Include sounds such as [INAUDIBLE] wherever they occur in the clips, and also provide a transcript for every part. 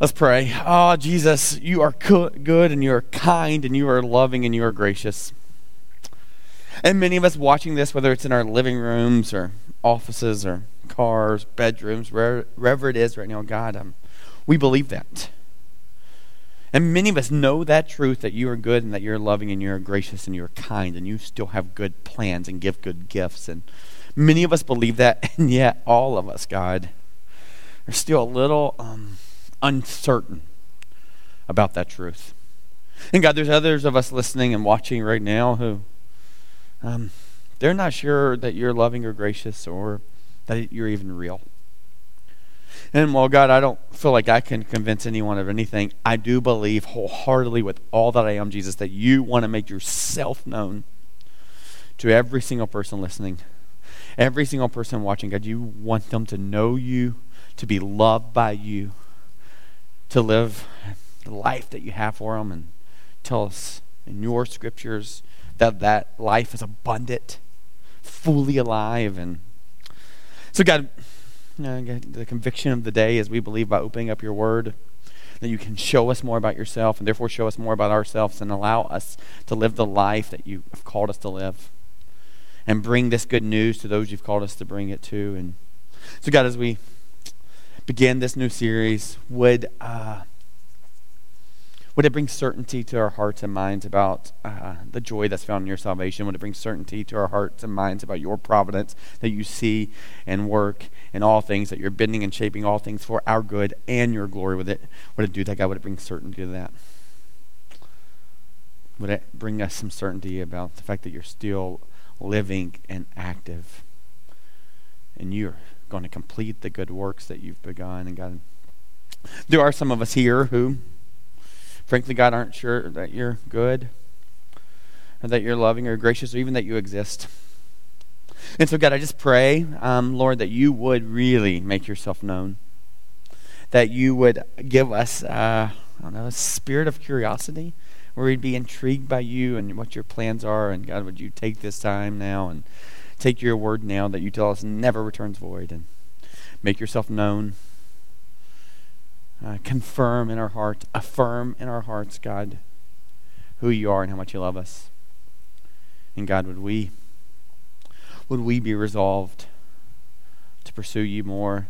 Let's pray. Oh, Jesus, you are good and you are kind and you are loving and you are gracious. And many of us watching this, whether it's in our living rooms or offices or cars, bedrooms, wherever it is right now, God, um, we believe that. And many of us know that truth that you are good and that you're loving and you're gracious and you're kind and you still have good plans and give good gifts. And many of us believe that, [LAUGHS] and yet all of us, God, are still a little. Um, uncertain about that truth. And God, there's others of us listening and watching right now who um, they're not sure that you're loving or gracious or that you're even real. And while God, I don't feel like I can convince anyone of anything, I do believe wholeheartedly with all that I am, Jesus, that you want to make yourself known to every single person listening, every single person watching. God, you want them to know you, to be loved by you, to live the life that you have for them and tell us in your scriptures that that life is abundant, fully alive. And so, God, you know, the conviction of the day is we believe by opening up your word that you can show us more about yourself and therefore show us more about ourselves and allow us to live the life that you have called us to live and bring this good news to those you've called us to bring it to. And so, God, as we begin this new series, would uh, would it bring certainty to our hearts and minds about uh, the joy that's found in your salvation? Would it bring certainty to our hearts and minds about your providence that you see and work in all things, that you're bending and shaping all things for our good and your glory? Would it, would it do that, God? Would it bring certainty to that? Would it bring us some certainty about the fact that you're still living and active and you're going to complete the good works that you've begun. And God, there are some of us here who, frankly, God, aren't sure that you're good, or that you're loving or gracious, or even that you exist. And so, God, I just pray, um, Lord, that you would really make yourself known. That you would give us, uh, I don't know, a spirit of curiosity where we'd be intrigued by you and what your plans are. And God, would you take this time now and take your word now that you tell us never returns void and make yourself known. Uh, confirm in our hearts, affirm in our hearts, God, who you are and how much you love us. And God, would we would we be resolved to pursue you more,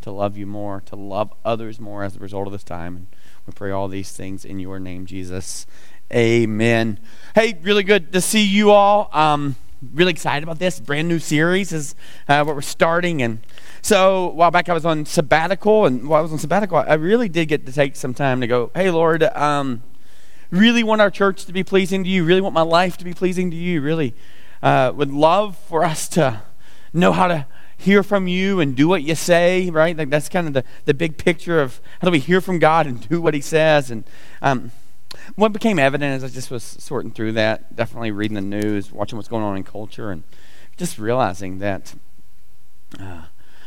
to love you more, to love others more as a result of this time? And we pray all these things in your name, Jesus. Amen. Hey, really good to see you all. Um, really excited about this. Brand new series is uh, what we're starting. And so while back i was on sabbatical and while i was on sabbatical i really did get to take some time to go hey lord um, really want our church to be pleasing to you. Really want my life to be pleasing to you. Really uh, would love for us to know how to hear from you and do what you say right? Like that's kind of the, the big picture of how do we hear from god and do what he says. And um, what became evident as I just was sorting through that, definitely reading the news, watching what's going on in culture, and just realizing that uh,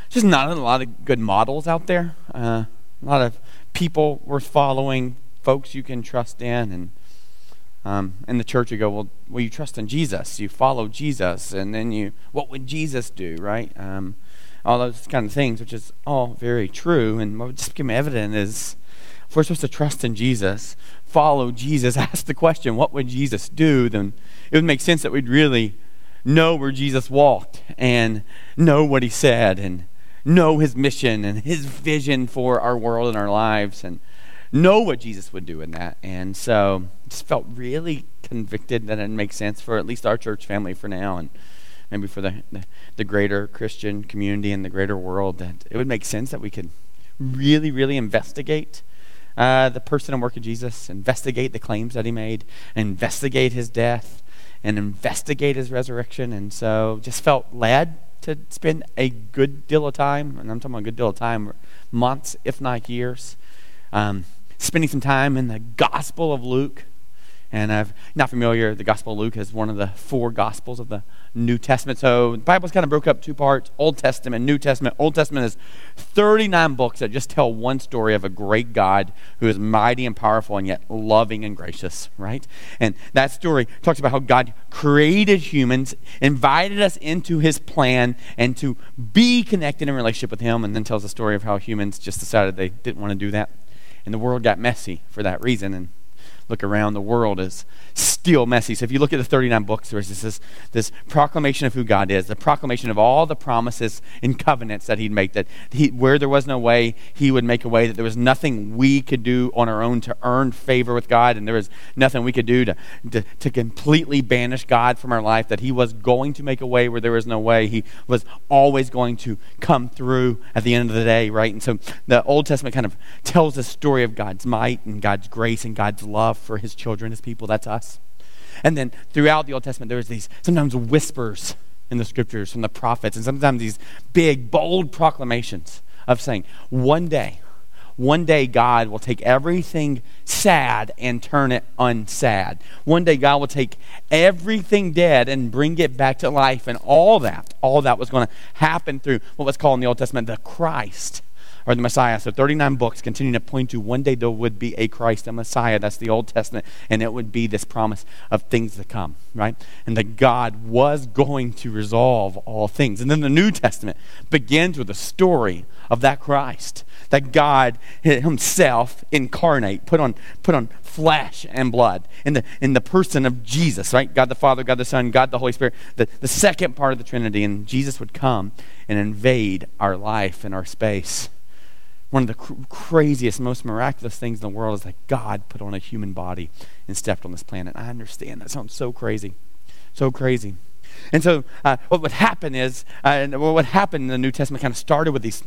just not a lot of good models out there. Uh, a lot of people worth following, folks you can trust in, and um, in the church you go, well, well, you trust in Jesus, you follow Jesus, and then you, what would Jesus do, right? Um, all those kind of things, which is all very true, and what just became evident is if we're supposed to trust in Jesus, follow Jesus, [LAUGHS] ask the question, what would Jesus do? Then it would make sense that we'd really know where Jesus walked and know what he said and know his mission and his vision for our world and our lives and know what Jesus would do in that. And so just felt really convicted that it makes sense for at least our church family for now and maybe for the, the, the greater Christian community and the greater world that it would make sense that we could really, really investigate uh, the person and work of Jesus, investigate the claims that he made, investigate his death, and investigate his resurrection. And so just felt led to spend a good deal of time, and I'm talking about a good deal of time, months, if not years, um, spending some time in the Gospel of Luke. And I'm not familiar, the Gospel of Luke is one of the four Gospels of the New Testament. So the Bible's kind of broke up two parts Old Testament, New Testament. Old Testament is 39 books that just tell one story of a great God who is mighty and powerful and yet loving and gracious, right? And that story talks about how God created humans, invited us into his plan, and to be connected in relationship with him, and then tells the story of how humans just decided they didn't want to do that And the world got messy for that reason. And look around, the world is still messy. So if you look at the 39 books, there's this, this proclamation of who God is, the proclamation of all the promises and covenants that He'd make, that he, where there was no way, He would make a way, that there was nothing we could do on our own to earn favor with God, and there was nothing we could do to, to, to completely banish God from our life, that He was going to make a way where there was no way. He was always going to come through at the end of the day, right? And so the Old Testament kind of tells the story of God's might and God's grace and God's love for His children, His people. That's us. And then throughout the Old Testament, there's these sometimes whispers in the scriptures from the prophets, and sometimes these big, bold proclamations of saying, one day, one day God will take everything sad and turn it unsad. One day God will take everything dead and bring it back to life. And all that, all that was going to happen through what was called in the Old Testament the Christ or the Messiah. So 39 books continuing to point to one day there would be a Christ, a Messiah. That's the Old Testament. And it would be this promise of things to come, right? And that God was going to resolve all things. And then the New Testament begins with a story of that Christ. That God Himself incarnate, put on, put on flesh and blood in the, in the person of Jesus, right? God the Father, God the Son, God the Holy Spirit, the, the second part of the Trinity. And Jesus would come and invade our life and our space one of the cr- craziest, most miraculous things in the world is that God put on a human body and stepped on this planet. I understand. That sounds so crazy. So crazy. And so, uh, what would happen is, uh, what happened in the New Testament kind of started with these,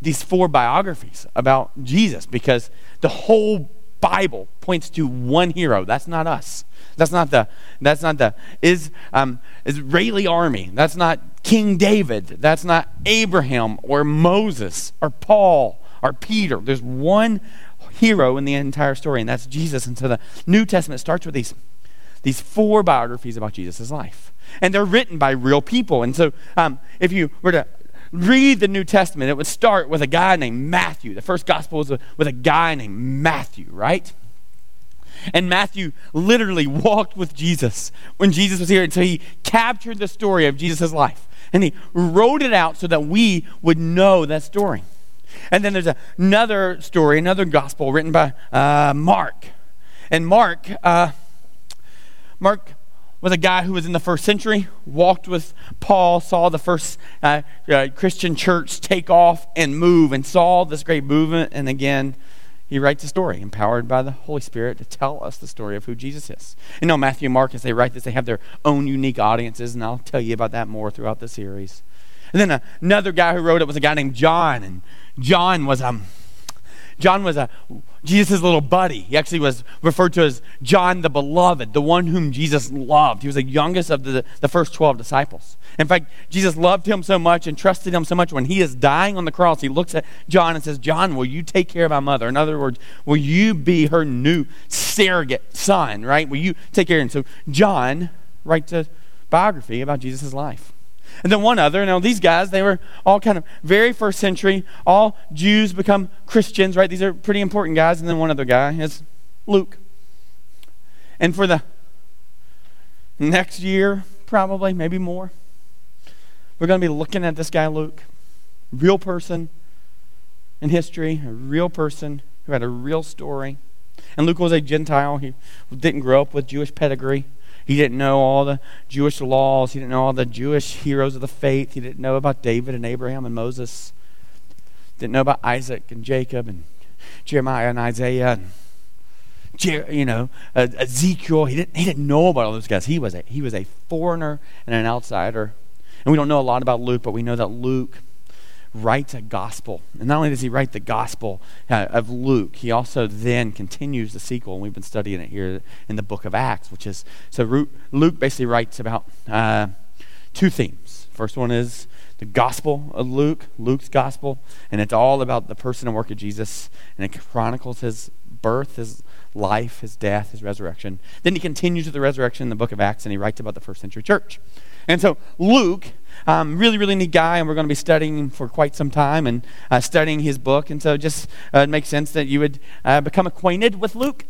these four biographies about Jesus because the whole Bible points to one hero. That's not us. That's not the. That's not the is um, Israeli army. That's not King David. That's not Abraham or Moses or Paul are Peter. There's one hero in the entire story, and that's Jesus. And so the New Testament starts with these, these four biographies about Jesus' life. And they're written by real people. And so um, if you were to read the New Testament, it would start with a guy named Matthew. The first gospel was with a guy named Matthew, right? And Matthew literally walked with Jesus when Jesus was here. And so he captured the story of Jesus' life. And he wrote it out so that we would know that story. And then there's another story, another gospel written by uh, Mark. And Mark, uh, Mark was a guy who was in the first century, walked with Paul, saw the first uh, uh, Christian church take off and move, and saw this great movement. And again, he writes a story, empowered by the Holy Spirit to tell us the story of who Jesus is. You know, Matthew and Mark, as they write this, they have their own unique audiences, and I'll tell you about that more throughout the series. And then another guy who wrote it was a guy named John, and John was um, John was a Jesus' little buddy. He actually was referred to as John the Beloved, the one whom Jesus loved. He was the youngest of the, the first 12 disciples. In fact, Jesus loved him so much and trusted him so much. When he is dying on the cross, he looks at John and says, John, will you take care of my mother? In other words, will you be her new surrogate son, right? Will you take care of him? So John writes a biography about Jesus' life. And then one other, now these guys, they were all kind of very first century, all Jews become Christians, right? These are pretty important guys. And then one other guy is Luke. And for the next year, probably, maybe more, we're going to be looking at this guy, Luke. Real person in history, a real person who had a real story. And Luke was a Gentile. He didn't grow up with Jewish pedigree. He didn't know all the Jewish laws. He didn't know all the Jewish heroes of the faith. He didn't know about David and Abraham and Moses. Didn't know about Isaac and Jacob and Jeremiah and Isaiah and Jer- you know Ezekiel. He didn't he didn't know about all those guys. He was a he was a foreigner and an outsider. And we don't know a lot about Luke, but we know that Luke writes a gospel. And not only does he write the gospel uh, of Luke, he also then continues the sequel, and we've been studying it here in the book of Acts, which is so Luke basically writes about uh, two themes. First one is the gospel of Luke, Luke's gospel, and it's all about the person and work of Jesus, and it chronicles his birth, his life, his death, his resurrection. Then he continues with the resurrection in the book of Acts, and he writes about the first century church. And so Luke, um, really, really neat guy, and we're going to be studying him for quite some time and uh, studying his book. And so just uh, it makes sense that you would uh, become acquainted with Luke,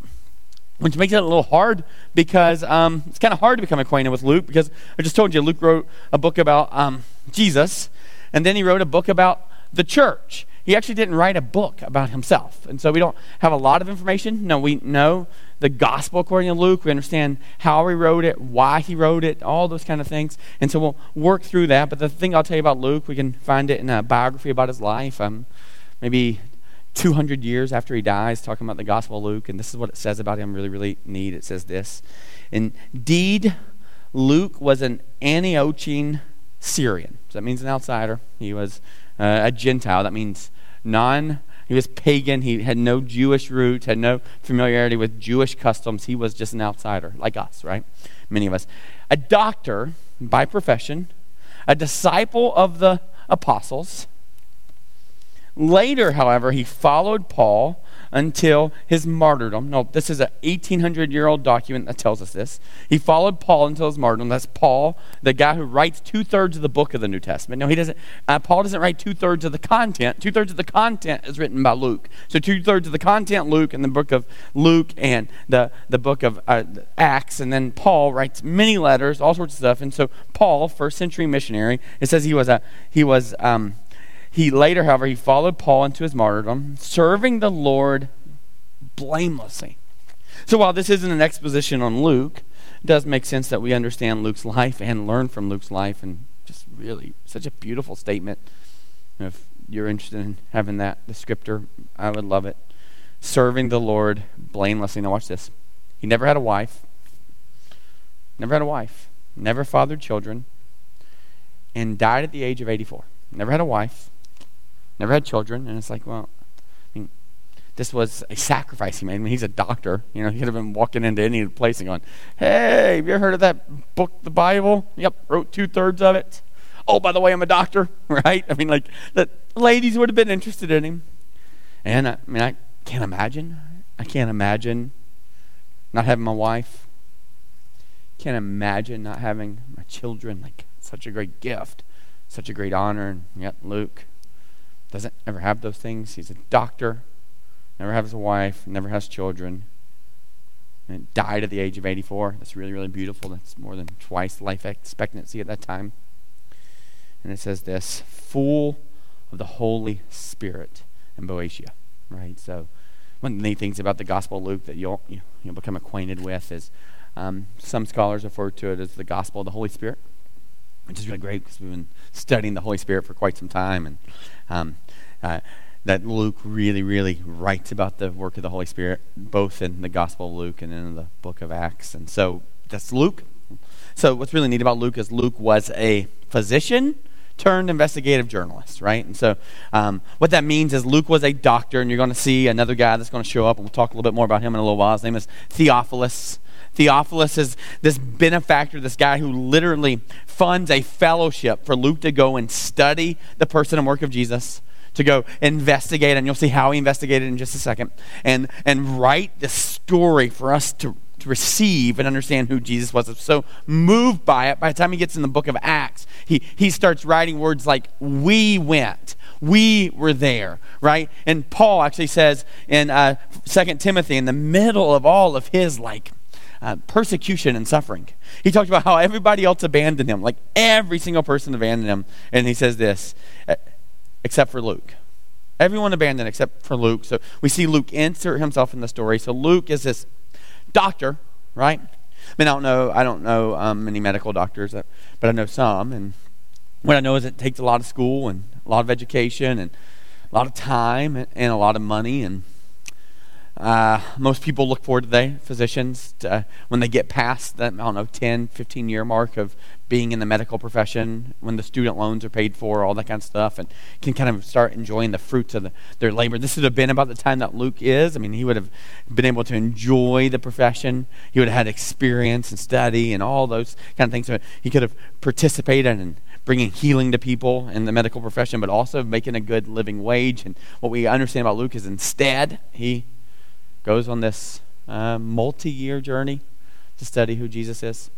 which makes it a little hard because um, it's kind of hard to become acquainted with Luke because I just told you Luke wrote a book about um, Jesus, and then he wrote a book about the church. He actually didn't write a book about himself. And so we don't have a lot of information. No, we know the gospel according to Luke. We understand how he wrote it, why he wrote it, all those kind of things. And so we'll work through that. But the thing I'll tell you about Luke, we can find it in a biography about his life. Um, maybe 200 years after he dies, talking about the Gospel of Luke. And this is what it says about him, really, really neat. It says this Indeed, Luke was an Antiochian Syrian. So that means an outsider. He was uh, a Gentile. That means non. He was pagan. He had no Jewish roots, had no familiarity with Jewish customs. He was just an outsider, like us, right? Many of us. A doctor by profession, a disciple of the apostles, Later, however, he followed Paul until his martyrdom. No, this is an 1800 year old document that tells us this. He followed Paul until his martyrdom. That's Paul, the guy who writes two thirds of the book of the New Testament. No, he doesn't. Uh, Paul doesn't write two thirds of the content. Two thirds of the content is written by Luke. So two thirds of the content, Luke, and the book of Luke and the the book of uh, Acts, and then Paul writes many letters, all sorts of stuff. And so Paul, first century missionary, it says he was a he was. Um, he later, however, he followed Paul into his martyrdom, serving the Lord blamelessly. So while this isn't an exposition on Luke, it does make sense that we understand Luke's life and learn from Luke's life and just really such a beautiful statement. If you're interested in having that descriptor, I would love it. Serving the Lord blamelessly. Now watch this. He never had a wife. Never had a wife. Never fathered children. And died at the age of 84. Never had a wife never had children, and it's like, well, I mean, this was a sacrifice he made. I mean, he's a doctor. You know, he could have been walking into any place and going, "Hey, have you ever heard of that book, the Bible? Yep, wrote two thirds of it. Oh, by the way, I'm a doctor, [LAUGHS] right? I mean, like the ladies would have been interested in him. And I, I mean, I can't imagine. I can't imagine not having my wife. Can't imagine not having my children. Like such a great gift, such a great honor. And yet, Luke doesn't ever have those things. He's a doctor, never has a wife, never has children, and died at the age of 84. That's really, really beautiful. That's more than twice life expectancy at that time. And it says this full of the Holy Spirit in Boeotia, right? So, one of the neat things about the Gospel of Luke that you'll, you'll become acquainted with is um, some scholars refer to it as the Gospel of the Holy Spirit which is really great because we've been studying the Holy Spirit for quite some time, and um, uh, that Luke really, really writes about the work of the Holy Spirit, both in the Gospel of Luke and in the book of Acts. And so that's Luke. So what's really neat about Luke is Luke was a physician turned investigative journalist, right? And so um, what that means is Luke was a doctor, and you're going to see another guy that's going to show up, and we'll talk a little bit more about him in a little while. His name is Theophilus. Theophilus is this benefactor, this guy who literally funds a fellowship for Luke to go and study the person and work of Jesus, to go investigate, and you'll see how he investigated in just a second, and, and write the story for us to, to receive and understand who Jesus was. So moved by it, by the time he gets in the book of Acts, he, he starts writing words like, We went. We were there, right? And Paul actually says in uh, 2 Timothy, in the middle of all of his like uh, persecution and suffering. He talked about how everybody else abandoned him, like every single person abandoned him. And he says this, uh, except for Luke. Everyone abandoned except for Luke. So we see Luke insert himself in the story. So Luke is this doctor, right? I mean, I don't know. I don't know um, many medical doctors, but I know some. And what I know is it takes a lot of school and a lot of education and a lot of time and a lot of money and uh, most people look forward today, physicians, to, uh, when they get past that, I don't know, 10, 15 year mark of being in the medical profession, when the student loans are paid for, all that kind of stuff, and can kind of start enjoying the fruits of the, their labor. This would have been about the time that Luke is. I mean, he would have been able to enjoy the profession. He would have had experience and study and all those kind of things. So he could have participated in bringing healing to people in the medical profession, but also making a good living wage. And what we understand about Luke is instead, he goes on this uh, multi year journey to study who Jesus is.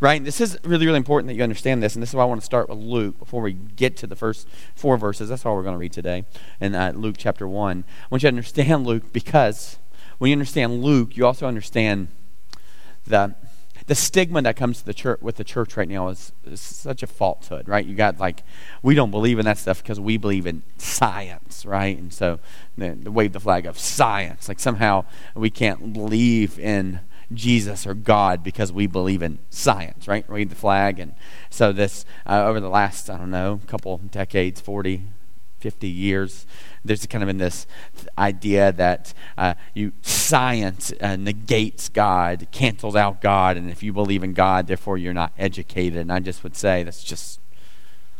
Right? This is really, really important that you understand this, and this is why I want to start with Luke before we get to the first four verses. That's all we're going to read today in uh, Luke chapter 1. I want you to understand Luke because when you understand Luke, you also understand the the stigma that comes to the church with the church right now is, is such a falsehood, right? You got like we don't believe in that stuff because we believe in science, right? And so the, the wave the flag of science, like somehow we can't believe in Jesus or God because we believe in science, right? Read the flag. And so, this, uh, over the last, I don't know, couple decades, 40, 50 years, there's kind of in this idea that uh, you science uh, negates God, cancels out God, and if you believe in God, therefore you're not educated. And I just would say that's just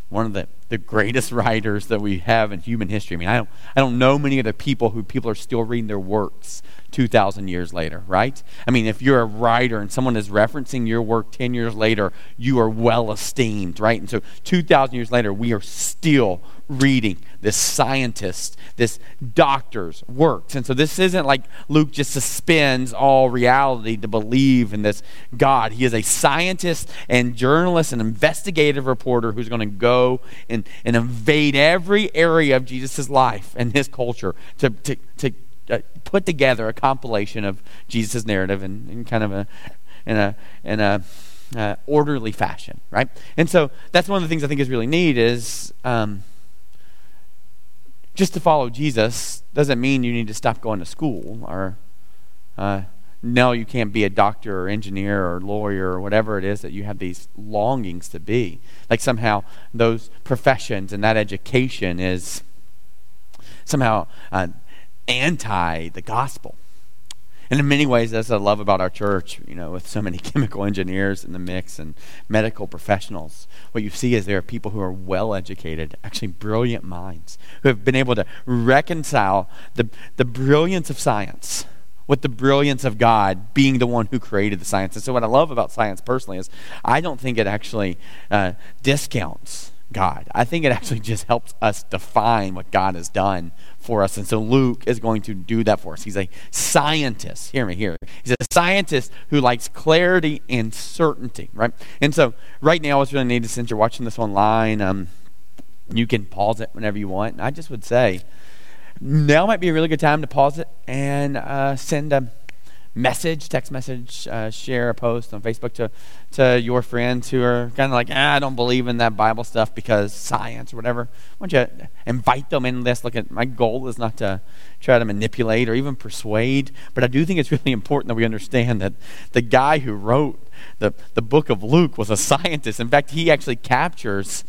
one of the, the greatest [LAUGHS] writers that we have in human history. I mean, I don't, I don't know many other people who people are still reading their works 2,000 years later, right? I mean, if you're a writer and someone is referencing your work 10 years later, you are well esteemed, right? And so 2,000 years later, we are still reading this scientist, this doctor's works. And so this isn't like Luke just suspends all reality to believe in this God. He is a scientist and journalist and investigative reporter who's going to go and, and invade every area of Jesus' life and his culture to, to, to uh, put together a compilation of Jesus' narrative in, in kind of a in a in a uh, orderly fashion, right? And so that's one of the things I think is really neat is um, just to follow Jesus doesn't mean you need to stop going to school or uh, no, you can't be a doctor or engineer or lawyer or whatever it is that you have these longings to be. Like somehow those professions and that education is somehow uh, anti the gospel. And in many ways, that's what I love about our church, you know, with so many [LAUGHS] chemical engineers in the mix and medical professionals. What you see is there are people who are well educated, actually brilliant minds, who have been able to reconcile the, the brilliance of science with the brilliance of God being the one who created the science. And so, what I love about science personally is I don't think it actually uh, discounts God. I think it actually just helps us define what God has done for us. And so Luke is going to do that for us. He's a scientist. Hear me here. He's a scientist who likes clarity and certainty, right? And so right now, it's really neat since you're watching this online, um, you can pause it whenever you want. And I just would say now might be a really good time to pause it and uh, send a message, text message, uh, share a post on Facebook to, to your friends who are kind of like, ah, I don't believe in that Bible stuff because science or whatever. Why don't you invite them in this? Look at my goal is not to try to manipulate or even persuade, but I do think it's really important that we understand that the guy who wrote the, the book of Luke was a scientist. In fact, he actually captures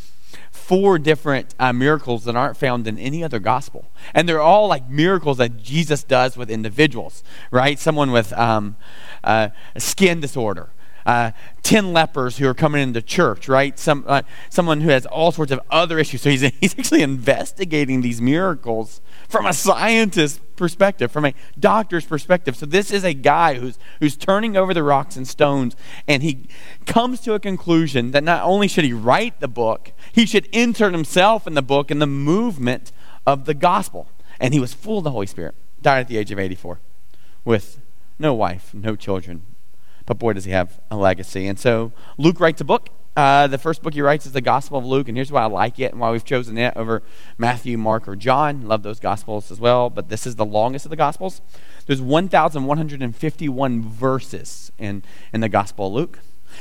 four different uh, miracles that aren't found in any other gospel. And they're all like miracles that Jesus does with individuals, right? Someone with um, uh, skin disorder. Uh, 10 lepers who are coming into church, right? Some, uh, someone who has all sorts of other issues. So he's, [LAUGHS] he's actually investigating these miracles from a scientist's perspective, from a doctor's perspective. So this is a guy who's who's turning over the rocks and stones, and he comes to a conclusion that not only should he write the book, he should insert himself in the book and the movement of the gospel. And he was full of the Holy Spirit. Died at the age of 84 with no wife, no children. But boy, does he have a legacy. And so Luke writes a book uh, the first book he writes is the Gospel of Luke, and here's why I like it and why we've chosen it over Matthew, Mark, or John. Love those Gospels as well, but this is the longest of the Gospels. There's 1,151 verses in, in the Gospel of Luke.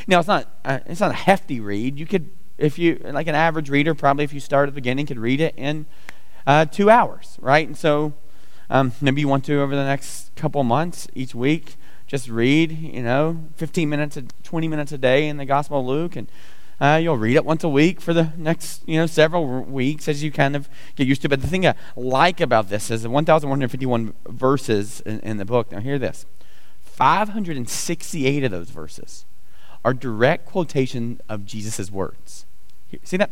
Now, it's not, uh, it's not a hefty read. You could, if you, like an average reader, probably if you start at the beginning, could read it in uh, two hours, right? And so um, maybe you want to over the next couple months, each week, just read, you know, 15 minutes, 20 minutes a day in the Gospel of Luke, and uh, you'll read it once a week for the next, you know, several weeks as you kind of get used to it. But the thing I like about this is the 1,151 verses in, in the book. Now, hear this 568 of those verses are direct quotation of Jesus' words. See that?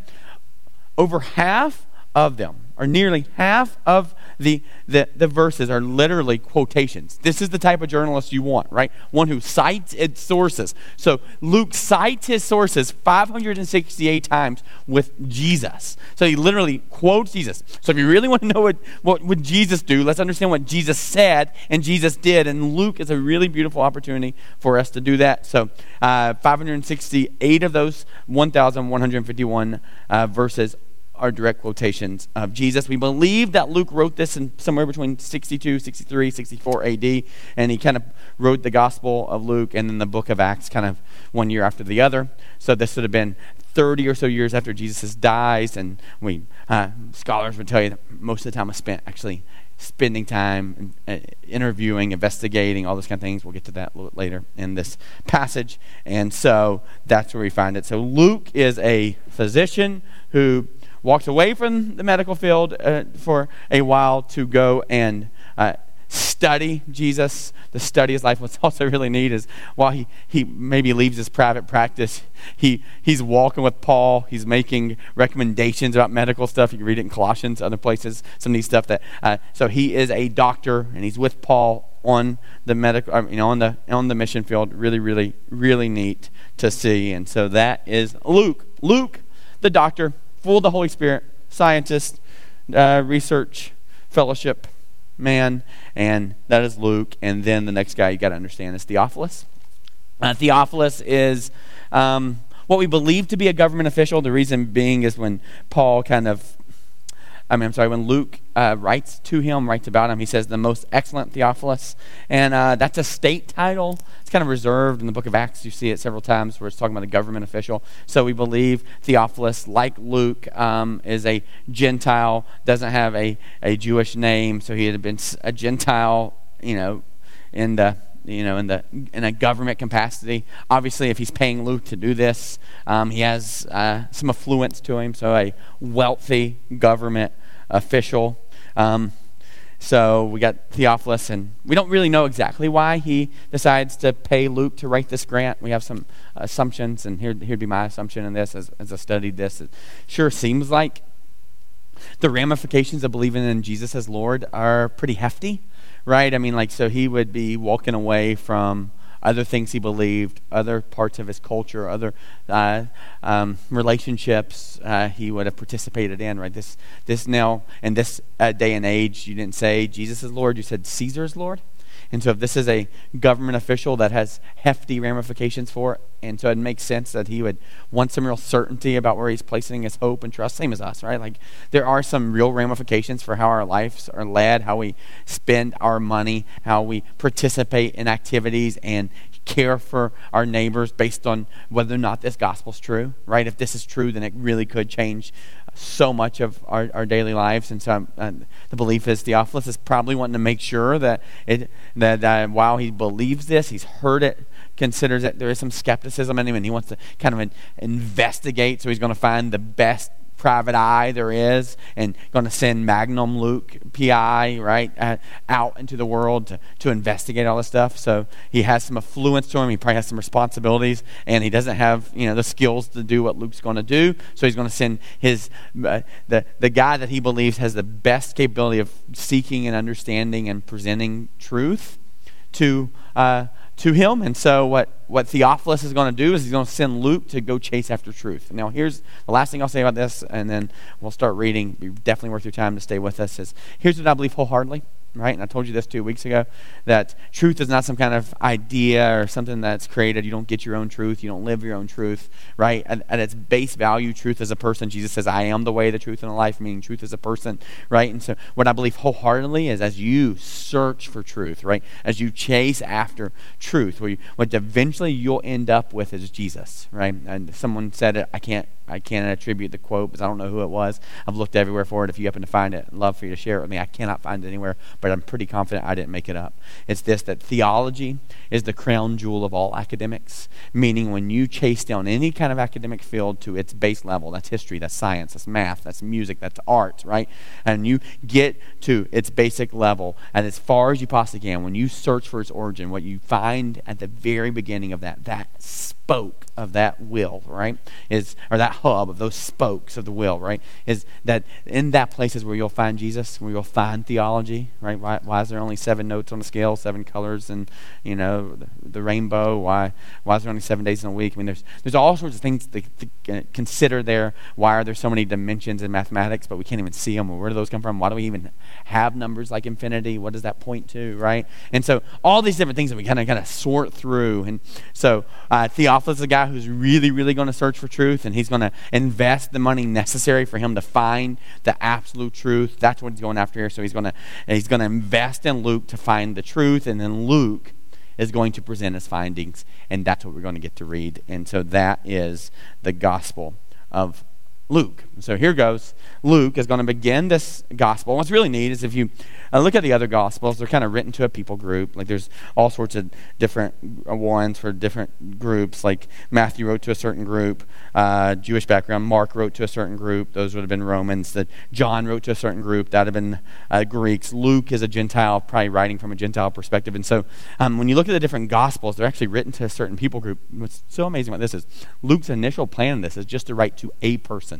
Over half of them, or nearly half of the, the, the verses, are literally quotations. This is the type of journalist you want, right? One who cites its sources. So Luke cites his sources 568 times with Jesus. So he literally quotes Jesus. So if you really want to know what, what would Jesus do, let's understand what Jesus said and Jesus did. And Luke is a really beautiful opportunity for us to do that. So uh, 568 of those 1,151 uh, verses are direct quotations of Jesus. We believe that Luke wrote this in somewhere between 62, 63, 64 AD, and he kind of wrote the Gospel of Luke and then the book of Acts kind of one year after the other. So this would have been 30 or so years after Jesus dies, and we uh, scholars would tell you that most of the time was spent actually spending time uh, interviewing, investigating, all those kind of things. We'll get to that a little later in this passage. And so that's where we find it. So Luke is a physician who walks away from the medical field uh, for a while to go and uh, study Jesus, to study his life. [LAUGHS] What's also really neat is while he, he maybe leaves his private practice, he, he's walking with Paul. He's making recommendations about medical stuff. You can read it in Colossians, other places, some of these stuff. That uh, so he is a doctor, and he's with Paul on the medical, you know, on the on the mission field. Really, really, really neat to see. And so that is Luke. Luke, the doctor, full of the Holy Spirit, scientist, uh, research, fellowship man, and that is Luke. And then the next guy you got to understand is Theophilus. Uh, Theophilus is um, what we believe to be a government official. The reason being is when Paul kind of I mean, I'm sorry, when Luke uh, writes to him, writes about him, he says, the most excellent Theophilus. And uh, that's a state title. It's kind of reserved in the book of Acts. You see it several times where it's talking about a government official. So we believe Theophilus, like Luke, um, is a Gentile, doesn't have a, a Jewish name. So he had been a Gentile, you know, in the you know, in the in a government capacity. Obviously, if he's paying Luke to do this, um, he has uh, some affluence to him. So a wealthy government official. Um, so we got Theophilus, and we don't really know exactly why he decides to pay Luke to write this grant. We have some assumptions, and here here'd be my assumption in this as, as I studied this. It sure seems like the ramifications of believing in Jesus as Lord are pretty hefty right? I mean, like, so he would be walking away from other things he believed, other parts of his culture, other uh, um, relationships uh, he would have participated in, right? This, this now, in this uh, day and age, you didn't say Jesus is Lord, you said Caesar is Lord. And so, if this is a government official that has hefty ramifications for it, and so it makes sense that he would want some real certainty about where he's placing his hope and trust, same as us, right? Like, there are some real ramifications for how our lives are led, how we spend our money, how we participate in activities and care for our neighbors based on whether or not this gospel's true, right? If this is true, then it really could change so much of our, our daily lives. And so uh, the belief is Theophilus is probably wanting to make sure that, it, that uh, while he believes this, he's heard it, considers that there is some skepticism in him, and he wants to kind of investigate. So he's going to find the best private eye there is and going to send Magnum Luke, PI, right, uh, out into the world to, to investigate all this stuff. So he has some affluence to him. He probably has some responsibilities, and he doesn't have, you know, the skills to do what Luke's going to do. So he's going to send his, uh, the, the guy that he believes has the best capability of seeking and understanding and presenting truth to uh, to him. And so, what, what Theophilus is going to do is he's going to send Luke to go chase after truth. Now, here's the last thing I'll say about this, and then we'll start reading. Be definitely worth your time to stay with us. Is here's what I believe wholeheartedly right? And I told you this two weeks ago that truth is not some kind of idea or something that's created. You don't get your own truth, you don't live your own truth, right? At, at its base value, truth is a person. Jesus says, I am the way, the truth, and the life, meaning truth is a person, right? And so, what I believe wholeheartedly is as you search for truth, right? As you chase after truth, what, you, what eventually you'll end up with is Jesus, right? And someone said it, I can't I can't attribute the quote because I don't know who it was. I've looked everywhere for it. If you happen to find it, I'd love for you to share it with me. I cannot find it anywhere, but I'm pretty confident I didn't make it up. It's this that theology is the crown jewel of all academics, meaning when you chase down any kind of academic field to its base level, that's history, that's science, that's math, that's music, that's art, right? And you get to its basic level, and as far as you possibly can, when you search for its origin, what you find at the very beginning of that, that spoke of that will, right? Is or that hub of those spokes of the will, right? Is that in that place is where you'll find Jesus, where you'll find theology, right? Why, why is there only seven notes on the scale, seven colors, and you know the, the, rainbow? Why why is there only seven days in a week? I mean, there's there's all sorts of things to, to consider there. Why are there so many dimensions in mathematics, but we can't even see them? Where do those come from? Why do we even have numbers like infinity? What does that point to, right? And so all these different things that we kind of kind of sort through. And so uh, Theophilus is a guy who's really really going to search for truth, and he's going to invest the money necessary for him to find the absolute truth. That's what he's going after here. So he's going to he's going to invest in Luke to find the truth, and then Luke is going to present his findings, and that's what we're going to get to read. And so that is the gospel of Luke. So here goes. Luke is going to begin this gospel. What's really neat is if you uh, look at the other gospels, they're kind of written to a people group. Like there's all sorts of different uh, ones for different groups. Like Matthew wrote to a certain group, uh, Jewish background. Mark wrote to a certain group. Those would have been Romans. That John wrote to a certain group. That would have been uh, Greeks. Luke is a Gentile, probably writing from a Gentile perspective. And so um, when you look at the different gospels, they're actually written to a certain people group. What's so amazing about this is Luke's initial plan in this is just to write to a person.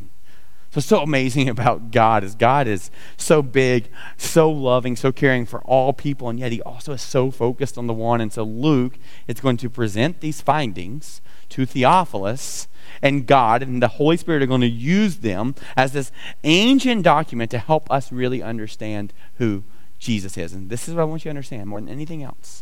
So, so amazing [LAUGHS] about God is God is so big, so loving, so caring for all people, and yet He also is so focused on the one. And so Luke is going to present these findings to Theophilus, and God and the Holy Spirit are going to use them as this ancient document to help us really understand who Jesus is. And this is what I want you to understand more than anything else.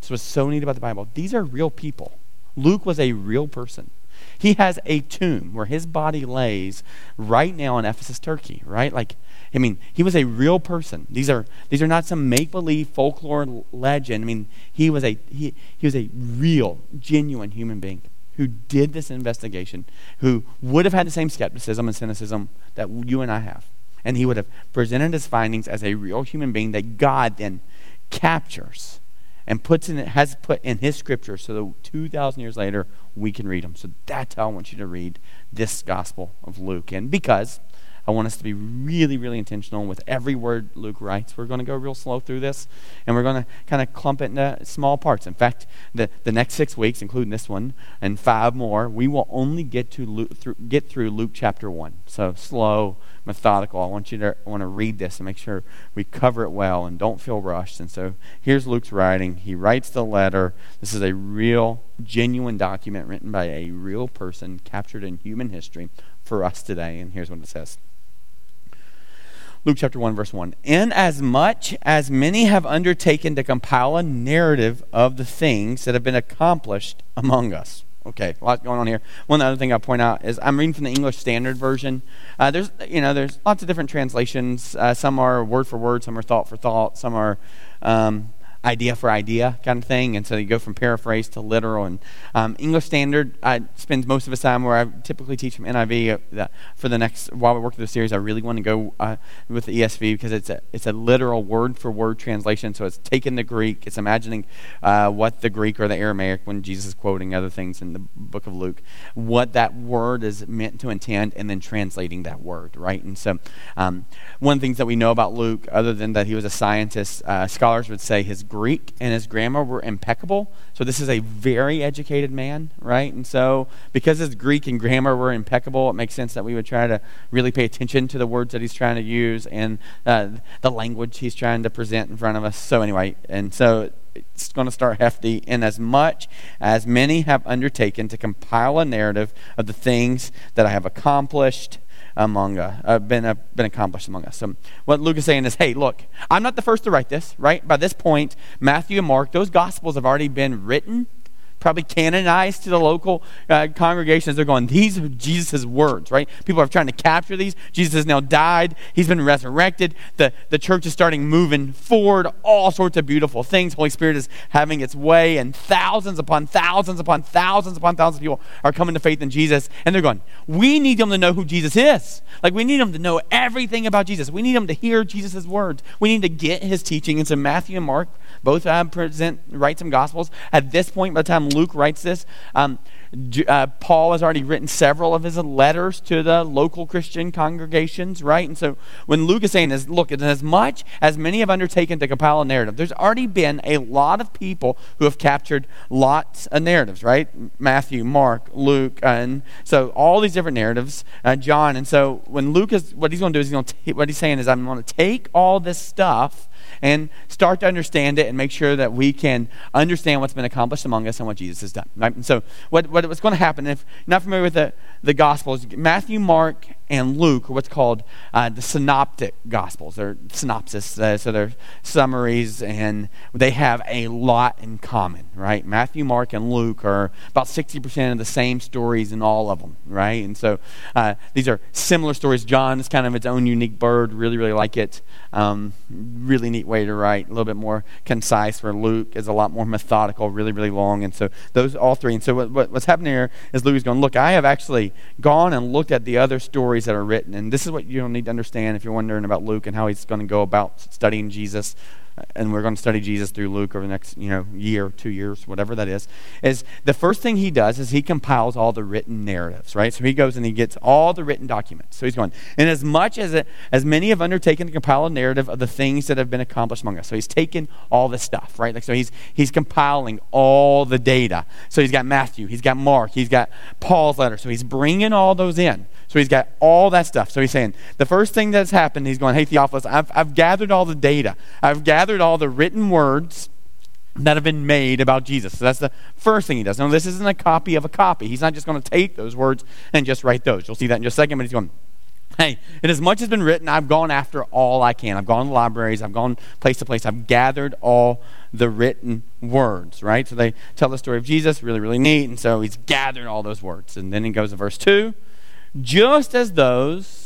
This was so neat about the Bible. These are real people. Luke was a real person. He has a tomb where his body lays right now in Ephesus, Turkey, right? Like, I mean, he was a real person. These are these are not some make-believe folklore legend. I mean, he was a he, he was a real, genuine human being who did this investigation, who would have had the same skepticism and cynicism that you and I have. And he would have presented his findings as a real human being that God then captures and puts in has put in his scripture so that 2,000 years later we can read them. So that's how I want you to read this Gospel of Luke. And because I want us to be really, really intentional with every word Luke writes. We're going to go real slow through this, and we're going to kind of clump it into small parts. In fact, the, the next six weeks, including this one and five more, we will only get to Luke, through, get through Luke chapter one. So slow, methodical. I want you to want to read this and make sure we cover it well and don't feel rushed. And so here's Luke's writing. He writes the letter. This is a real, genuine document written by a real person captured in human history for us today. And here's what it says. Luke chapter 1, verse 1. In as much as many have undertaken to compile a narrative of the things that have been accomplished among us. Okay, a lot going on here. One other thing I'll point out is I'm reading from the English Standard Version. Uh, there's, you know, there's lots of different translations. Uh, some are word for word, some are thought for thought, some are um, idea for idea kind of thing. And so you go from paraphrase to literal. And um, English Standard I spends most of the time where I typically teach from NIV. Uh, for the next, while we work through the series, I really want to go uh, with the ESV because it's a, it's a literal word for word translation. So it's taking the Greek, it's imagining uh, what the Greek or the Aramaic, when Jesus is quoting other things in the book of Luke, what that word is meant to intend, and then translating that word, right? And so um, one of the things that we know about Luke, other than that he was a scientist, uh, scholars would say his Greek and his grammar were impeccable. So this is a very educated man, right? And so because his Greek and grammar were impeccable, it makes sense that we would try to really pay attention to the words that he's trying to use and uh, the language he's trying to present in front of us. So anyway, and so it's going to start hefty. In as much as many have undertaken to compile a narrative of the things that I have accomplished among us, uh, been, uh, been accomplished among us. So what Luke is saying is, hey, look, I'm not the first to write this, right? By this point, Matthew and Mark, those gospels have already been written probably canonized to the local uh, congregations. They're going, these are Jesus' words, right? People are trying to capture these. Jesus has now died. He's been resurrected. The, the church is starting moving forward. All sorts of beautiful things. Holy Spirit is having its way, and thousands upon thousands upon thousands upon thousands of people are coming to faith in Jesus. And they're going, we need them to know who Jesus is. Like, we need them to know everything about Jesus. We need them to hear Jesus' words. We need to get his teaching. And so Matthew and Mark both uh, present, write some gospels. At this point, by the time Luke writes this, um, uh, Paul has already written several of his letters to the local Christian congregations, right? And so when Luke is saying this, look, as much as many have undertaken to compile a narrative, there's already been a lot of people who have captured lots of narratives, right? Matthew, Mark, Luke, and so all these different narratives, uh, John. And so when Luke is, what he's going to do is he's going to, what he's saying is, I'm going to take all this stuff and start to understand it and make sure that we can understand what's been accomplished among us and what Jesus has done. Right? And so, what, what what's going to happen, if you're not familiar with the, the Gospels, Matthew, Mark, and Luke are what's called uh, the synoptic Gospels. They're synopsis, uh, so they're summaries, and they have a lot in common, right? Matthew, Mark, and Luke are about 60% of the same stories in all of them, right? And so uh, these are similar stories. John is kind of its own unique bird. Really, really like it. Um, really neat way to write. A little bit more concise. Where Luke is a lot more methodical. Really, really long. And so those all three. And so what, what, what's happening here is Luke is going. Look, I have actually gone and looked at the other stories that are written, and this is what you'll need to understand if you're wondering about Luke and how he's going to go about studying Jesus and we're going to study Jesus through Luke over the next you know year, two years, whatever that is, is the first thing he does is he compiles all the written narratives, right? So he goes and he gets all the written documents. So he's going, and as much as it, as many have undertaken to compile a narrative of the things that have been accomplished among us, so he's taken all the stuff, right? Like so he's he's compiling all the data. So he's got Matthew, he's got Mark, he's got Paul's letter. So he's bringing all those in. So he's got all that stuff. So he's saying, the first thing that's happened, he's going, hey, Theophilus, I've, I've gathered all the data. I've gathered all the written words that have been made about Jesus. So that's the first thing he does. Now, this isn't a copy of a copy. He's not just going to take those words and just write those. You'll see that in just a second, but he's going, hey, and as much has been written, I've gone after all I can. I've gone to libraries, I've gone place to place, I've gathered all the written words, right? So they tell the story of Jesus, really, really neat. And so he's gathered all those words. And then he goes to verse 2 just as those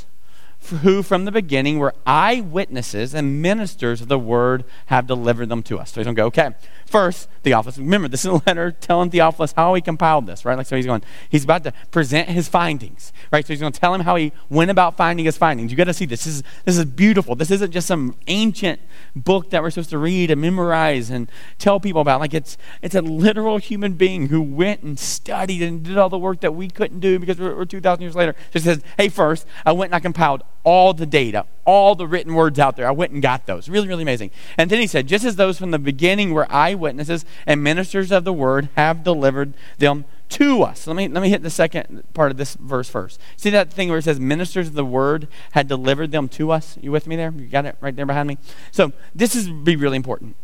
who from the beginning were eyewitnesses and ministers of the word have delivered them to us. So he's going to go, okay, First, Theophilus. Remember, this is a letter telling Theophilus how he compiled this, right? Like, so he's going, he's about to present his findings, right? So he's going to tell him how he went about finding his findings. You got to see this. This is, this is beautiful. This isn't just some ancient book that we're supposed to read and memorize and tell people about. Like, it's, it's a literal human being who went and studied and did all the work that we couldn't do because we're, we're 2,000 years later. So he says, hey, first, I went and I compiled all the data, all the written words out there. I went and got those. Really, really amazing. And then he said, just as those from the beginning were eyewitnesses and ministers of the word have delivered them to us. Let me, let me hit the second part of this verse first. See that thing where it says ministers of the word had delivered them to us? You with me there? You got it right there behind me? So this is be really important.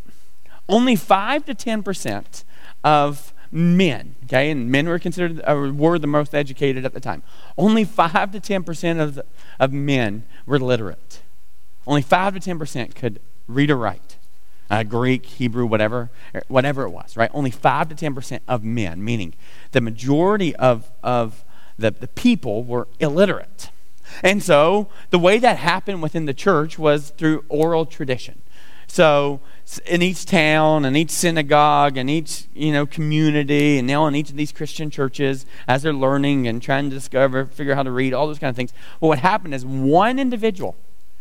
Only 5 to 10% of men, okay, and men were considered uh, were the most educated at the time. Only five to ten percent of of men were literate. Only five to ten percent could read or write, uh, Greek, Hebrew, whatever, er, whatever it was. Right? Only five to ten percent of men, meaning the majority of of the, the people were illiterate. And so the way that happened within the church was through oral tradition. So in each town and each synagogue and each you know community and now in each of these christian churches as they're learning and trying to discover figure out how to read all those kind of things. Well what happened is one individual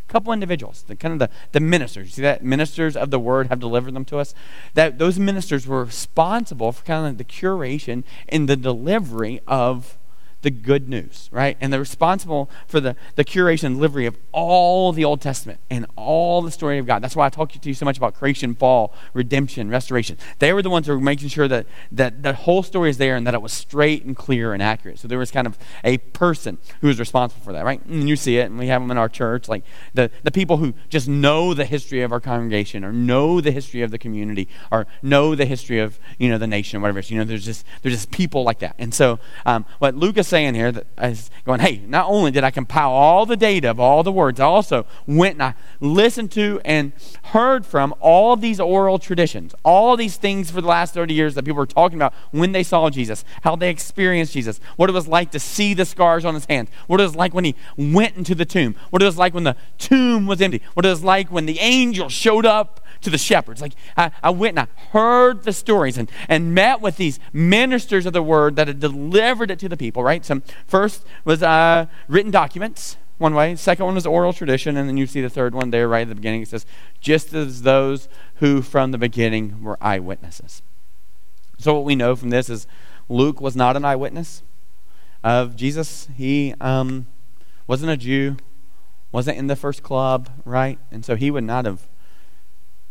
couple individuals the kind of the, the ministers you see that? Ministers of the word have delivered them to us. That those ministers were responsible for kind of the curation and the delivery of the good news, right? And they're responsible for the, the curation and delivery of all the Old Testament and all the story of God. That's why I talk to you so much about creation, fall, redemption, restoration. They were the ones who were making sure that, that the whole story is there and that it was straight and clear and accurate. So there was kind of a person who was responsible for that, right? And you see it, and we have them in our church, like the, the people who just know the history of our congregation or know the history of the community or know the history of, you know, the nation or whatever. So, you know, there's just, there's just people like that. And so um, what Luke's saying here that is going, hey, not only did I compile all the data of all the words, I also went and I listened to and heard from all these oral traditions, all these things for the last 30 years that people were talking about when they saw Jesus, how they experienced Jesus, what it was like to see the scars on his hands, what it was like when he went into the tomb, what it was like when the tomb was empty, what it was like when the angel showed up to the shepherds. Like I, I went and I heard the stories and, and met with these ministers of the word that had delivered it to the people, right? So first was uh, written documents, one way. Second one was oral tradition, and then you see the third one there right at the beginning. It says, just as those who from the beginning were eyewitnesses. So what we know from this is Luke was not an eyewitness of Jesus. He um, wasn't a Jew, wasn't in the first club, right? And so he would not have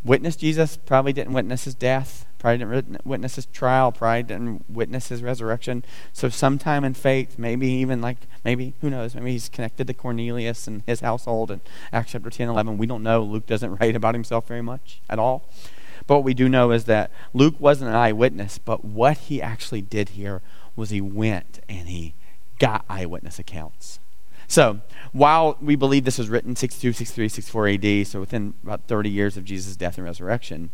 witnessed Jesus, probably didn't witness his death, Probably didn't witness his trial. Probably didn't witness his resurrection. So sometime in faith, maybe even like, maybe, who knows, maybe he's connected to Cornelius and his household in Acts chapter 10, 11. We don't know. Luke doesn't [LAUGHS] write about himself very much at all. But what we do know is that Luke wasn't an eyewitness, but what he actually did here was he went and he got eyewitness accounts. So, while we believe this was written 62, 63, 64 AD, so within about 30 years of Jesus' death and resurrection,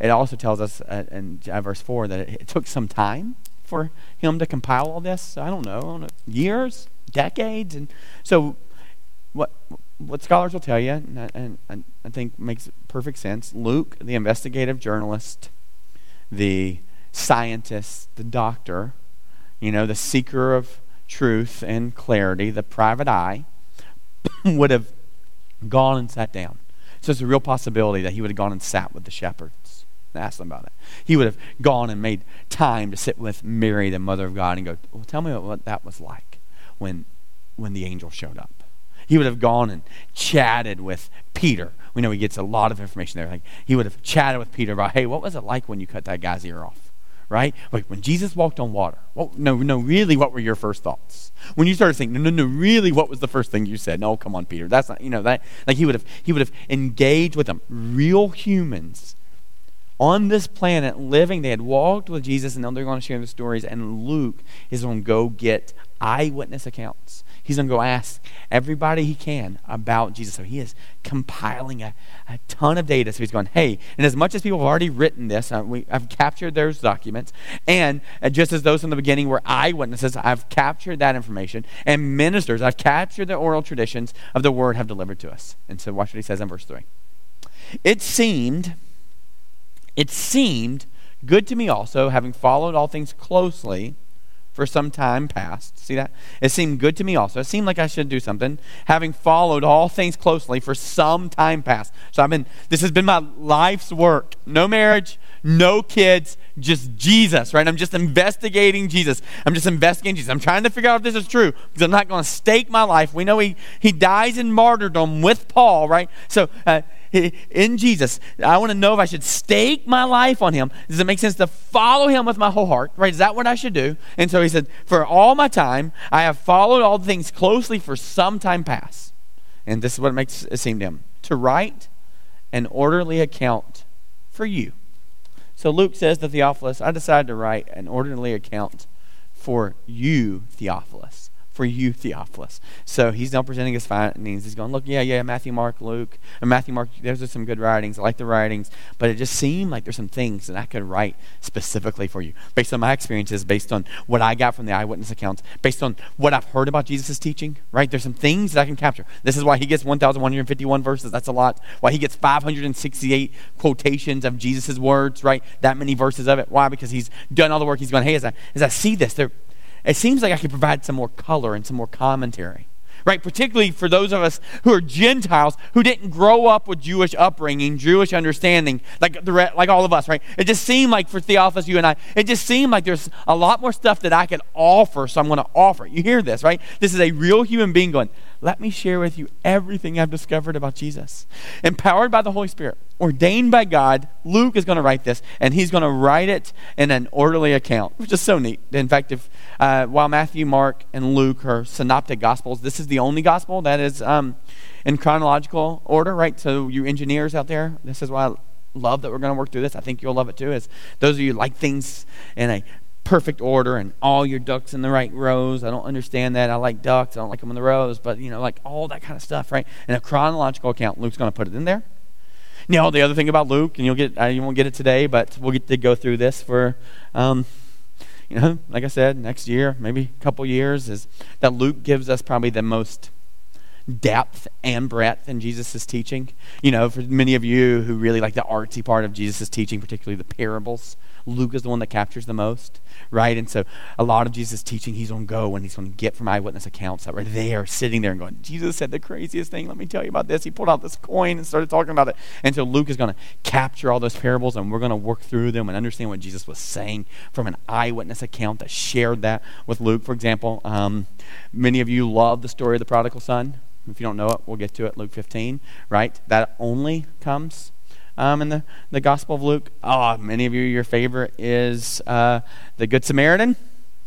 it also tells us uh, in verse 4 that it, took some time for him to compile all this. I don't know, years, decades. And so, what, what scholars will tell you, and, and I think makes perfect sense Luke, the investigative journalist, the scientist, the doctor, you know, the seeker of truth and clarity, the private eye, [CLEARS THROAT] would have gone and sat down. So it's a real possibility that he would have gone and sat with the shepherds and asked them about it. He would have gone and made time to sit with Mary, the mother of God, and go, well, tell me what that was like when, when the angel showed up. He would have gone and chatted with Peter. We know he gets a lot of information there. Like he would have chatted with Peter about, hey, what was it like when you cut that guy's ear off? Right? Like when Jesus walked on water. Well, no, no, really, what were your first thoughts? When you started saying, no, no, no, really, what was the first thing you said? No, come on, Peter. That's not, you know, that like he would have he would have engaged with them. Real humans on this planet living. They had walked with Jesus and now they're going to share the stories. And Luke is going to go get eyewitness accounts. He's going to go ask everybody he can about Jesus. So he is compiling a, a ton of data. So he's going, hey, and as much as people have already written this, uh, we, I've captured those documents. And uh, just as those from the beginning were eyewitnesses, I've captured that information. And ministers, I've captured the oral traditions of the word have delivered to us. And so watch what he says in verse 3. It seemed, it seemed good to me also, having followed all things closely for some time past. See that? It seemed good to me also. It seemed like I should do something, having followed all things closely for some time past. So I've been, this has been my life's work. No marriage, no kids, just Jesus, right? I'm just investigating Jesus. I'm just investigating Jesus. I'm trying to figure out if this is true because I'm not going to stake my life. We know he, he dies in martyrdom with Paul, right? So, uh, in Jesus. I want to know if I should stake my life on him. Does it make sense to follow him with my whole heart? Right? Is that what I should do? And so he said, For all my time, I have followed all things closely for some time past. And this is what it makes it seem to him to write an orderly account for you. So Luke says to Theophilus, I decided to write an orderly account for you, Theophilus for you, Theophilus. So he's now presenting his findings. He's going, look, yeah, yeah, Matthew, Mark, Luke. And Matthew, Mark, those are some good writings. I like the writings. But it just seemed like there's some things that I could write specifically for you based on my experiences, based on what I got from the eyewitness accounts, based on what I've heard about Jesus' teaching, right? There's some things that I can capture. This is why he gets 1,151 verses. That's a lot. Why he gets 568 quotations of Jesus' words, right? That many verses of it. Why? Because he's done all the work. He's going, hey, as I, as I see this, there, it seems like I could provide some more color and some more commentary. Right, particularly for those of us who are Gentiles who didn't grow up with Jewish upbringing, Jewish understanding, like the like all of us, right? It just seemed like for Theophilus, you and I, it just seemed like there's a lot more stuff that I could offer, so I'm going to offer. You hear this, right? This is a real human being going, let me share with you everything I've discovered about Jesus. Empowered by the Holy Spirit, ordained by God, Luke is going to write this, and he's going to write it in an orderly account, which is so neat. In fact, if uh, while Matthew, Mark, and Luke are synoptic gospels, this is the only gospel that is um, in chronological order, right? So, you engineers out there, this is why I love that we're going to work through this. I think you'll love it too. Is those of you like things in a perfect order and all your ducks in the right rows. I don't understand that. I like ducks. I don't like them in the rows, but you know, like all that kind of stuff, right? In a chronological account, Luke's going to put it in there. Now, the other thing about Luke, and you'll get, uh, you won't get it today, but we'll get to go through this for, um, you know, like I said, next year, maybe a couple years, is that Luke gives us probably the most depth and breadth in Jesus' teaching. You know, for many of you who really like the artsy part of Jesus' teaching, particularly the parables, Luke is the one that captures the most, right? And so a lot of Jesus' teaching, he's to go and he's going to get from eyewitness accounts that were there, sitting there and going, Jesus said the craziest thing. Let me tell you about this. He pulled out this coin and started talking about it. And so Luke is going to capture all those parables and we're going to work through them and understand what Jesus was saying from an eyewitness account that shared that with Luke. For example, um, many of you love the story of the prodigal son. If you don't know it, we'll get to it. Luke 15, right? That only comes um, in the, the Gospel of Luke? Oh, many of you, your favorite is uh, the Good Samaritan.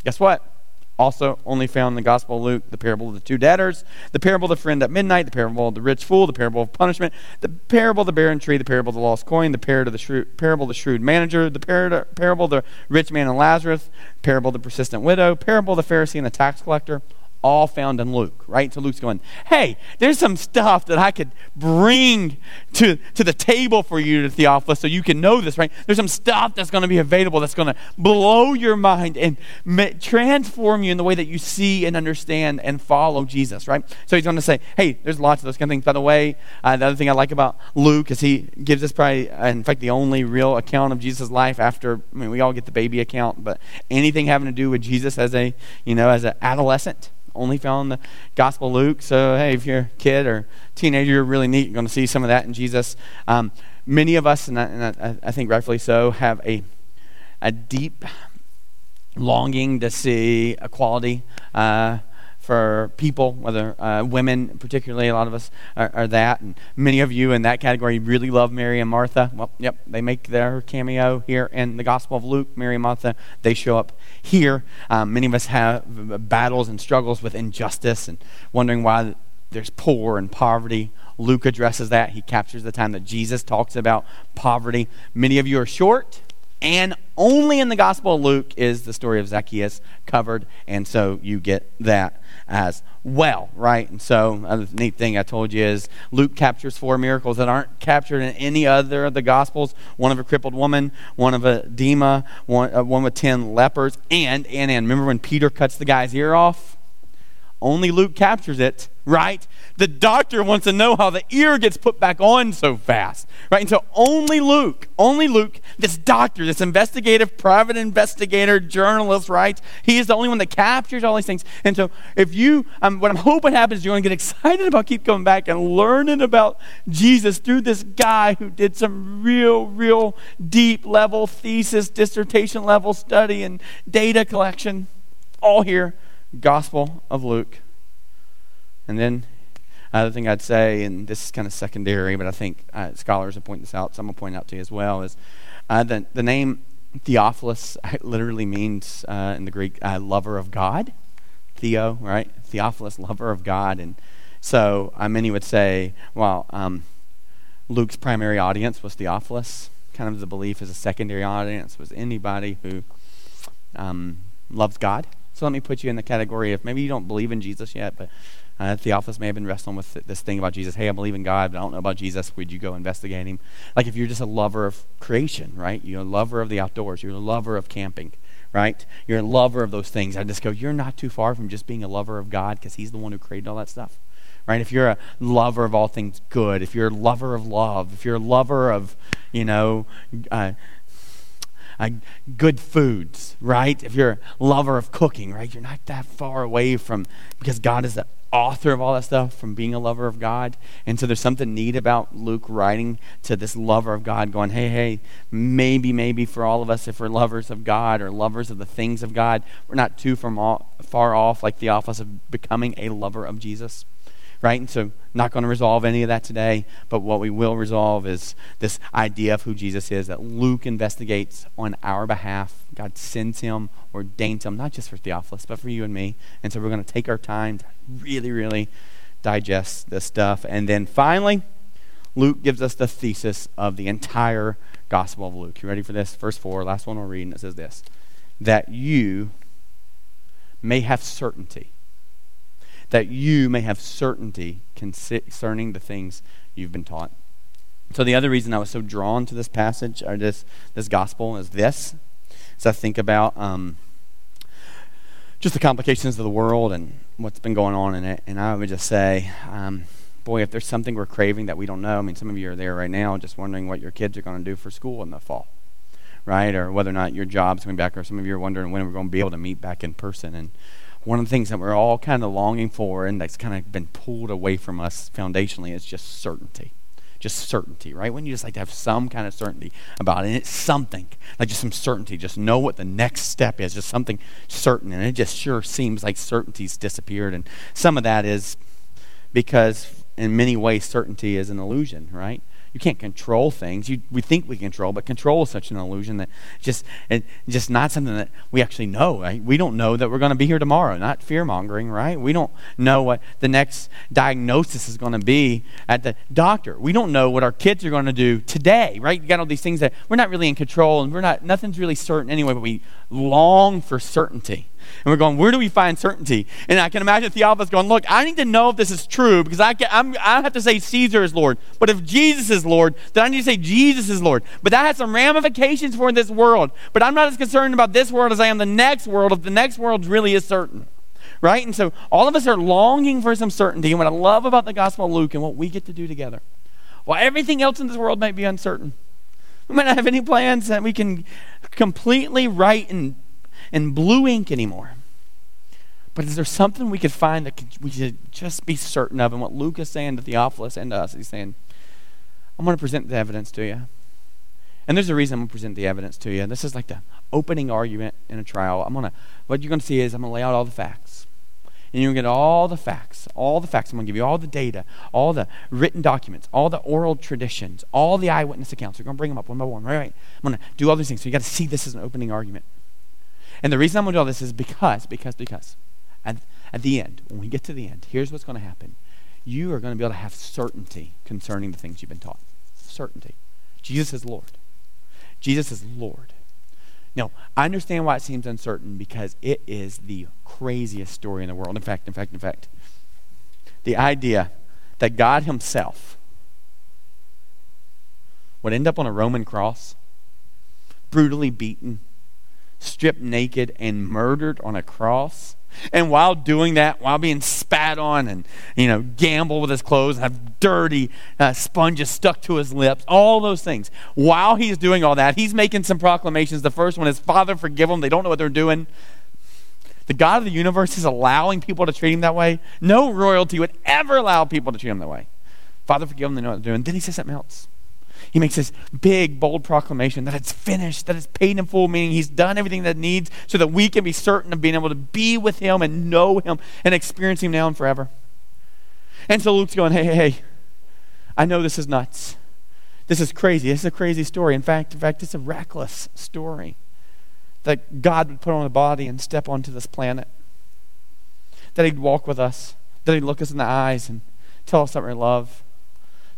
Guess what? Also, only found in the Gospel of Luke, the parable of the two debtors, the parable of the friend at midnight, the parable of the rich fool, the parable of punishment, the parable of the barren tree, the parable of the lost coin, the parable of the shrewd, parable of the shrewd manager, the parable of the rich man and Lazarus, parable of the persistent widow, parable of the Pharisee and the tax collector all found in Luke, right? So Luke's going, hey, there's some stuff that I could bring to, to the table for you Theophilus so you can know this, right? There's some stuff that's going to be available that's going to blow your mind and ma- transform you in the way that you see and understand and follow Jesus, right? So he's going to say, hey, there's lots of those kind of things. By the way, uh, the other thing I like about Luke is he gives us probably, uh, in fact, the only real account of Jesus' life after, I mean, we all get the baby account, but anything having to do with Jesus as a, you know, as an adolescent only found in the Gospel of Luke. So, hey, if you're a kid or teenager, you're really neat. You're going to see some of that in Jesus. Um, many of us, and, I, and I, I, think rightfully so, have a, a deep longing to see equality. Uh, for people, whether uh, women, particularly, a lot of us are, are, that. And many of you in that category really love Mary and Martha. Well, yep, they make their cameo here in the Gospel of Luke. Mary and Martha, they show up here. Um, many of us have battles and struggles with injustice and wondering why there's poor and poverty. Luke addresses that. He captures the time that Jesus talks about poverty. Many of you are short and only in the Gospel of Luke is the story of Zacchaeus covered, and so you get that as well, right? And so, another neat thing I told you is Luke captures four miracles that aren't captured in any other of the Gospels one of a crippled woman, one of a edema, one, uh, one with ten lepers, and, and, and. Remember when Peter cuts the guy's ear off? Only Luke captures it, right? The doctor wants to know how the ear gets put back on so fast, right? And so only Luke, only Luke, this doctor, this investigative, private investigator, journalist, right? He is the only one that captures all these things. And so if you, um, what I'm hoping happens, you're going to get excited about keep coming back and learning about Jesus through this guy who did some real, real deep level thesis, dissertation level study and data collection, all here Gospel of Luke. And then another thing I'd say, and this is kind of secondary, but I think uh, scholars have pointed this out, so I'm going to point out to you as well, is uh, the, the name Theophilus [LAUGHS] literally means uh, in the Greek uh, lover of God. Theo, right? Theophilus, lover of God. And so uh, many would say, well, um, Luke's primary audience was Theophilus. Kind of the belief is a secondary audience was anybody who um, loves God so let me put you in the category of maybe you don't believe in Jesus yet, but uh, Theophilus may have been wrestling with this thing about Jesus. Hey, I believe in God, but I don't know about Jesus. Would you go investigate him? Like if you're just a lover of creation, right? You're a lover of the outdoors. You're a lover of camping, right? You're a lover of those things. I just go, you're not too far from just being a lover of God because He's the one who created all that stuff, right? If you're a lover of all things good, if you're a lover of love, if you're a lover of, you know, uh, uh, good foods, right? If you're a lover of cooking, right? You're not that far away from, because God is the author of all that stuff, from being a lover of God. And so there's something neat about Luke writing to this lover of God, going, hey, hey, maybe, maybe for all of us, if we're lovers of God or lovers of the things of God, we're not too from all, far off like the office of becoming a lover of Jesus right? And so, not going to resolve any of that today, but what we will resolve is this idea of who Jesus is that Luke investigates on our behalf. God sends him, ordains him, not just for Theophilus, but for you and me. And so, we're going to take our time to really, really digest this stuff. And then finally, Luke gives us the thesis of the entire Gospel of Luke. You ready for this? Verse 4, last one we'll read, and it says this that you may have certainty that you may have certainty concerning the things you've been taught. So the other reason I was so drawn to this passage or this this gospel is this. As I think about um, just the complications of the world and what's been going on in it, and I would just say, um, boy, if there's something we're craving that we don't know. I mean, some of you are there right now, just wondering what your kids are going to do for school in the fall, right? Or whether or not your job's coming back, or some of you are wondering when we're going to be able to meet back in person and one of the things that we're all kind of longing for and that's kind of been pulled away from us foundationally is just certainty. Just certainty, right? When you just like to have some kind of certainty about it. And it's something, like just some certainty. Just know what the next step is, just something certain. And it just sure seems like certainty's disappeared. And some of that is because, in many ways, certainty is an illusion, right? You can't control things. You, we think we control, but control is such an illusion that just and just not something that we actually know. Right? We don't know that we're going to be here tomorrow. Not fear mongering, right? We don't know what the next diagnosis is going to be at the doctor. We don't know what our kids are going to do today, right? You got all these things that we're not really in control, and we're not. Nothing's really certain anyway. But we long for certainty. And we're going, where do we find certainty? And I can imagine Theophilus going, look, I need to know if this is true because I, can, I'm, I have to say Caesar is Lord. But if Jesus is Lord, then I need to say Jesus is Lord. But that has some ramifications for this world. But I'm not as concerned about this world as I am the next world if the next world really is certain. Right? And so all of us are longing for some certainty. And what I love about the Gospel of Luke and what we get to do together, while everything else in this world might be uncertain, we might not have any plans that we can completely write and in blue ink anymore. But is there something we could find that we should just be certain of? And what Luke is saying to Theophilus and to us, he's saying, I'm going to present the evidence to you. And there's a reason I'm going to present the evidence to you. This is like the opening argument in a trial. I'm going to, what you're going to see is I'm going to lay out all the facts. And you're going to get all the facts, all the facts. I'm going to give you all the data, all the written documents, all the oral traditions, all the eyewitness accounts. We're going to bring them up one by one, right? right. I'm going to do all these things. So you got to see this as an opening argument. And the reason I'm going to do all this is because, because, because. At, at the end, when we get to the end, here's what's going to happen. You are going to be able to have certainty concerning the things you've been taught. Certainty. Jesus is Lord. Jesus is Lord. Now, I understand why it seems uncertain because it is the craziest story in the world. In fact, in fact, in fact, the idea that God Himself would end up on a Roman cross, brutally beaten, stripped naked and murdered on a cross. And while doing that, while being spat on and, you know, gamble with his clothes and have dirty uh, sponges stuck to his lips, all those things. While he's doing all that, he's making some proclamations. The first one is, Father, forgive them. They don't know what they're doing. The God of the universe is allowing people to treat him that way. No royalty would ever allow people to treat him that way. Father, forgive them. They know what they're doing. Then he says something else. He makes this big, bold proclamation that it's finished, that it's paid in full, meaning he's done everything that needs so that we can be certain of being able to be with him and know him and experience him now and forever. And so Luke's going, hey, hey, hey, I know this is nuts. This is crazy. This is a crazy story. In fact, in fact, it's a reckless story that God would put on a body and step onto this planet. That he'd walk with us, that he'd look us in the eyes and tell us that we love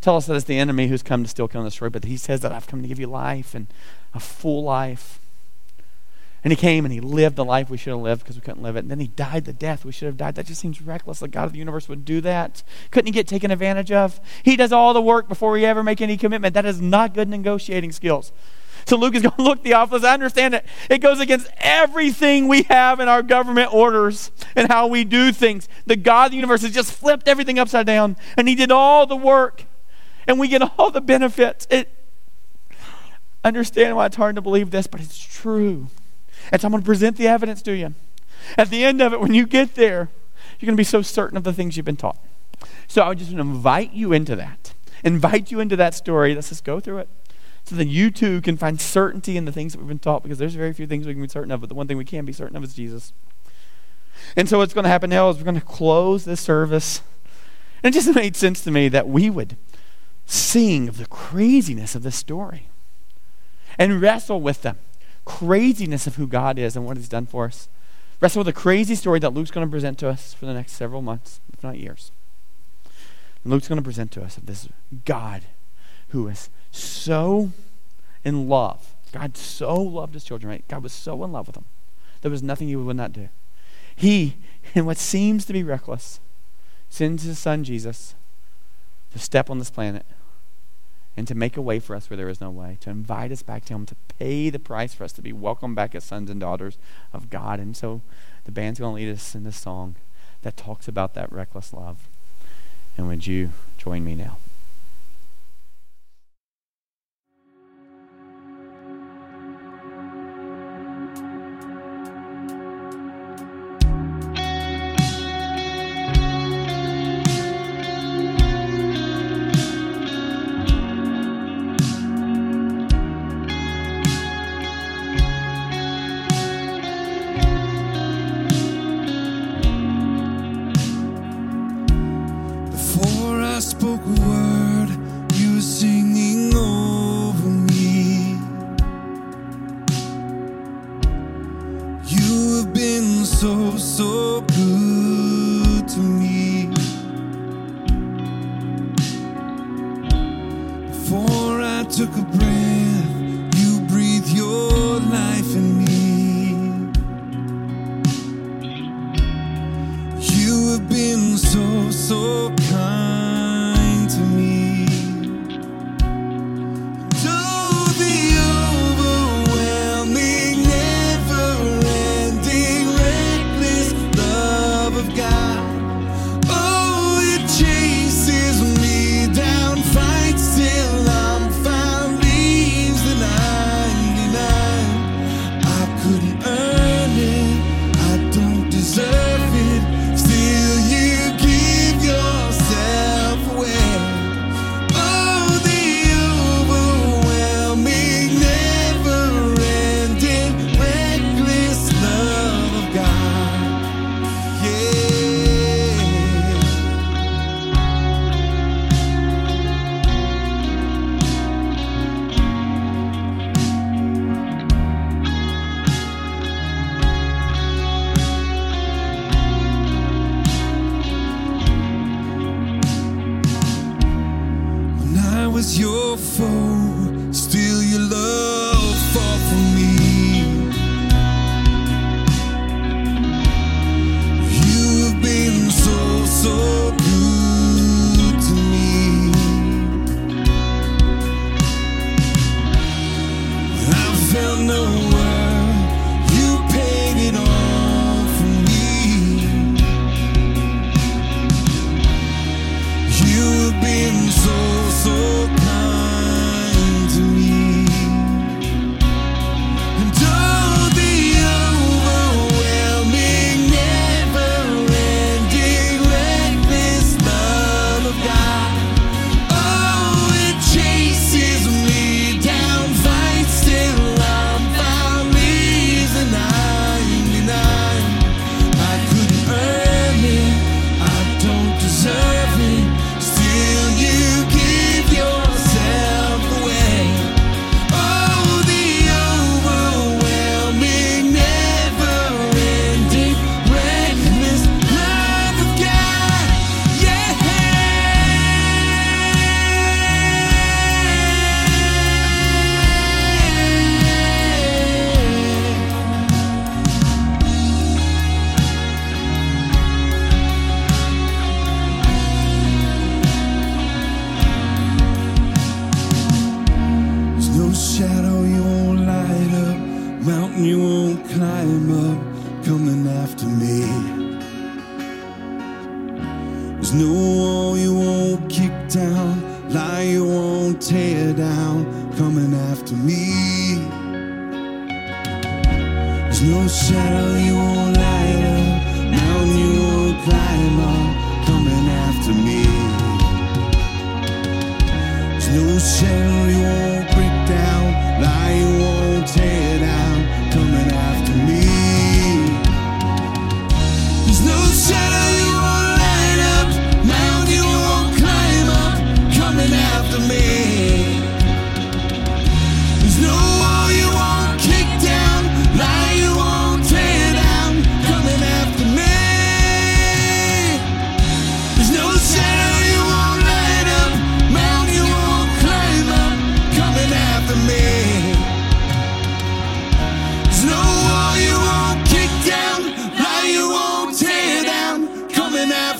tell us that it's the enemy who's come to steal, kill, and destroy, but he says that I've come to give you life and a full life. And he came and he lived the life we should have lived because we couldn't live it. And then he died the death we should have died. That just seems reckless. The God of the universe would do that. Couldn't he get taken advantage of? He does all the work before we ever make any commitment. That is not good negotiating skills. So Luke is [LAUGHS] going to look Theophilus. I understand it. It goes against everything we have in our government orders and how we do things. The God of the universe has just flipped everything upside down, and he did all the work and we get all the benefits. It understand why it's hard to believe this, but it's true. And so I'm going to present the evidence to you. At the end of it, when you get there, you're going to be so certain of the things you've been taught. So I just want to invite you into that. Invite you into that story. Let's just go through it. So that you too can find certainty in the things that we've been taught, because there's very few things we can be certain of, but the one thing we can be certain of is Jesus. And so what's going to happen now is we're going to close this service. And it just [LAUGHS] made sense to me that we would sing of the craziness of this story and wrestle with the craziness of who God is and what He's done for us. Wrestle with the crazy story that Luke's going to present to us for the next several months, if not years. Luke's going to present to us of this God who is so in love. God so loved his children, right? God was so in love with them. There was nothing he would not do. He, in what seems to be reckless, sends his son Jesus to step on this planet and to make a way for us where there is no way, to invite us back to Him, to pay the price for us to be welcomed back as sons and daughters of God. And so the band's going to lead us in this song that talks about that reckless love. And would you join me now?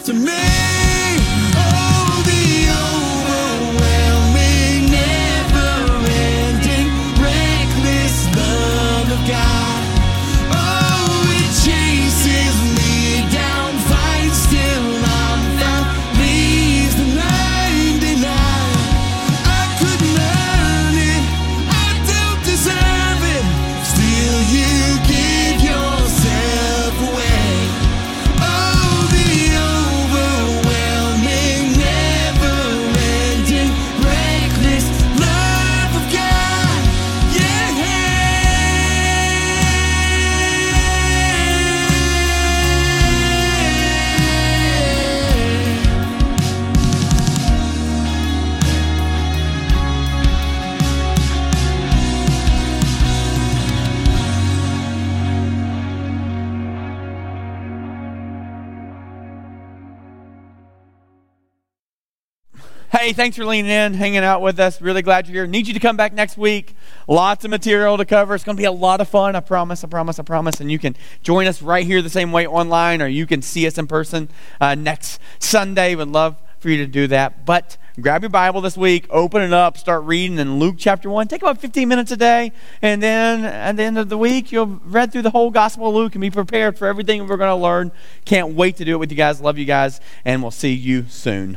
to me. Hey, thanks for leaning in, hanging out with us. Really glad you're here. Need you to come back next week. Lots of material to cover. It's going to be a lot of fun. I promise, I promise, I promise. And you can join us right here the same way online, or you can see us in person uh, next Sunday. Would love for you to do that. But grab your Bible this week, open it up, start reading in Luke chapter 1. Take about 15 minutes a day, and then at the end of the week, you'll read through the whole Gospel of Luke and be prepared for everything we're going to learn. Can't wait to do it with you guys. Love you guys, and we'll see you soon.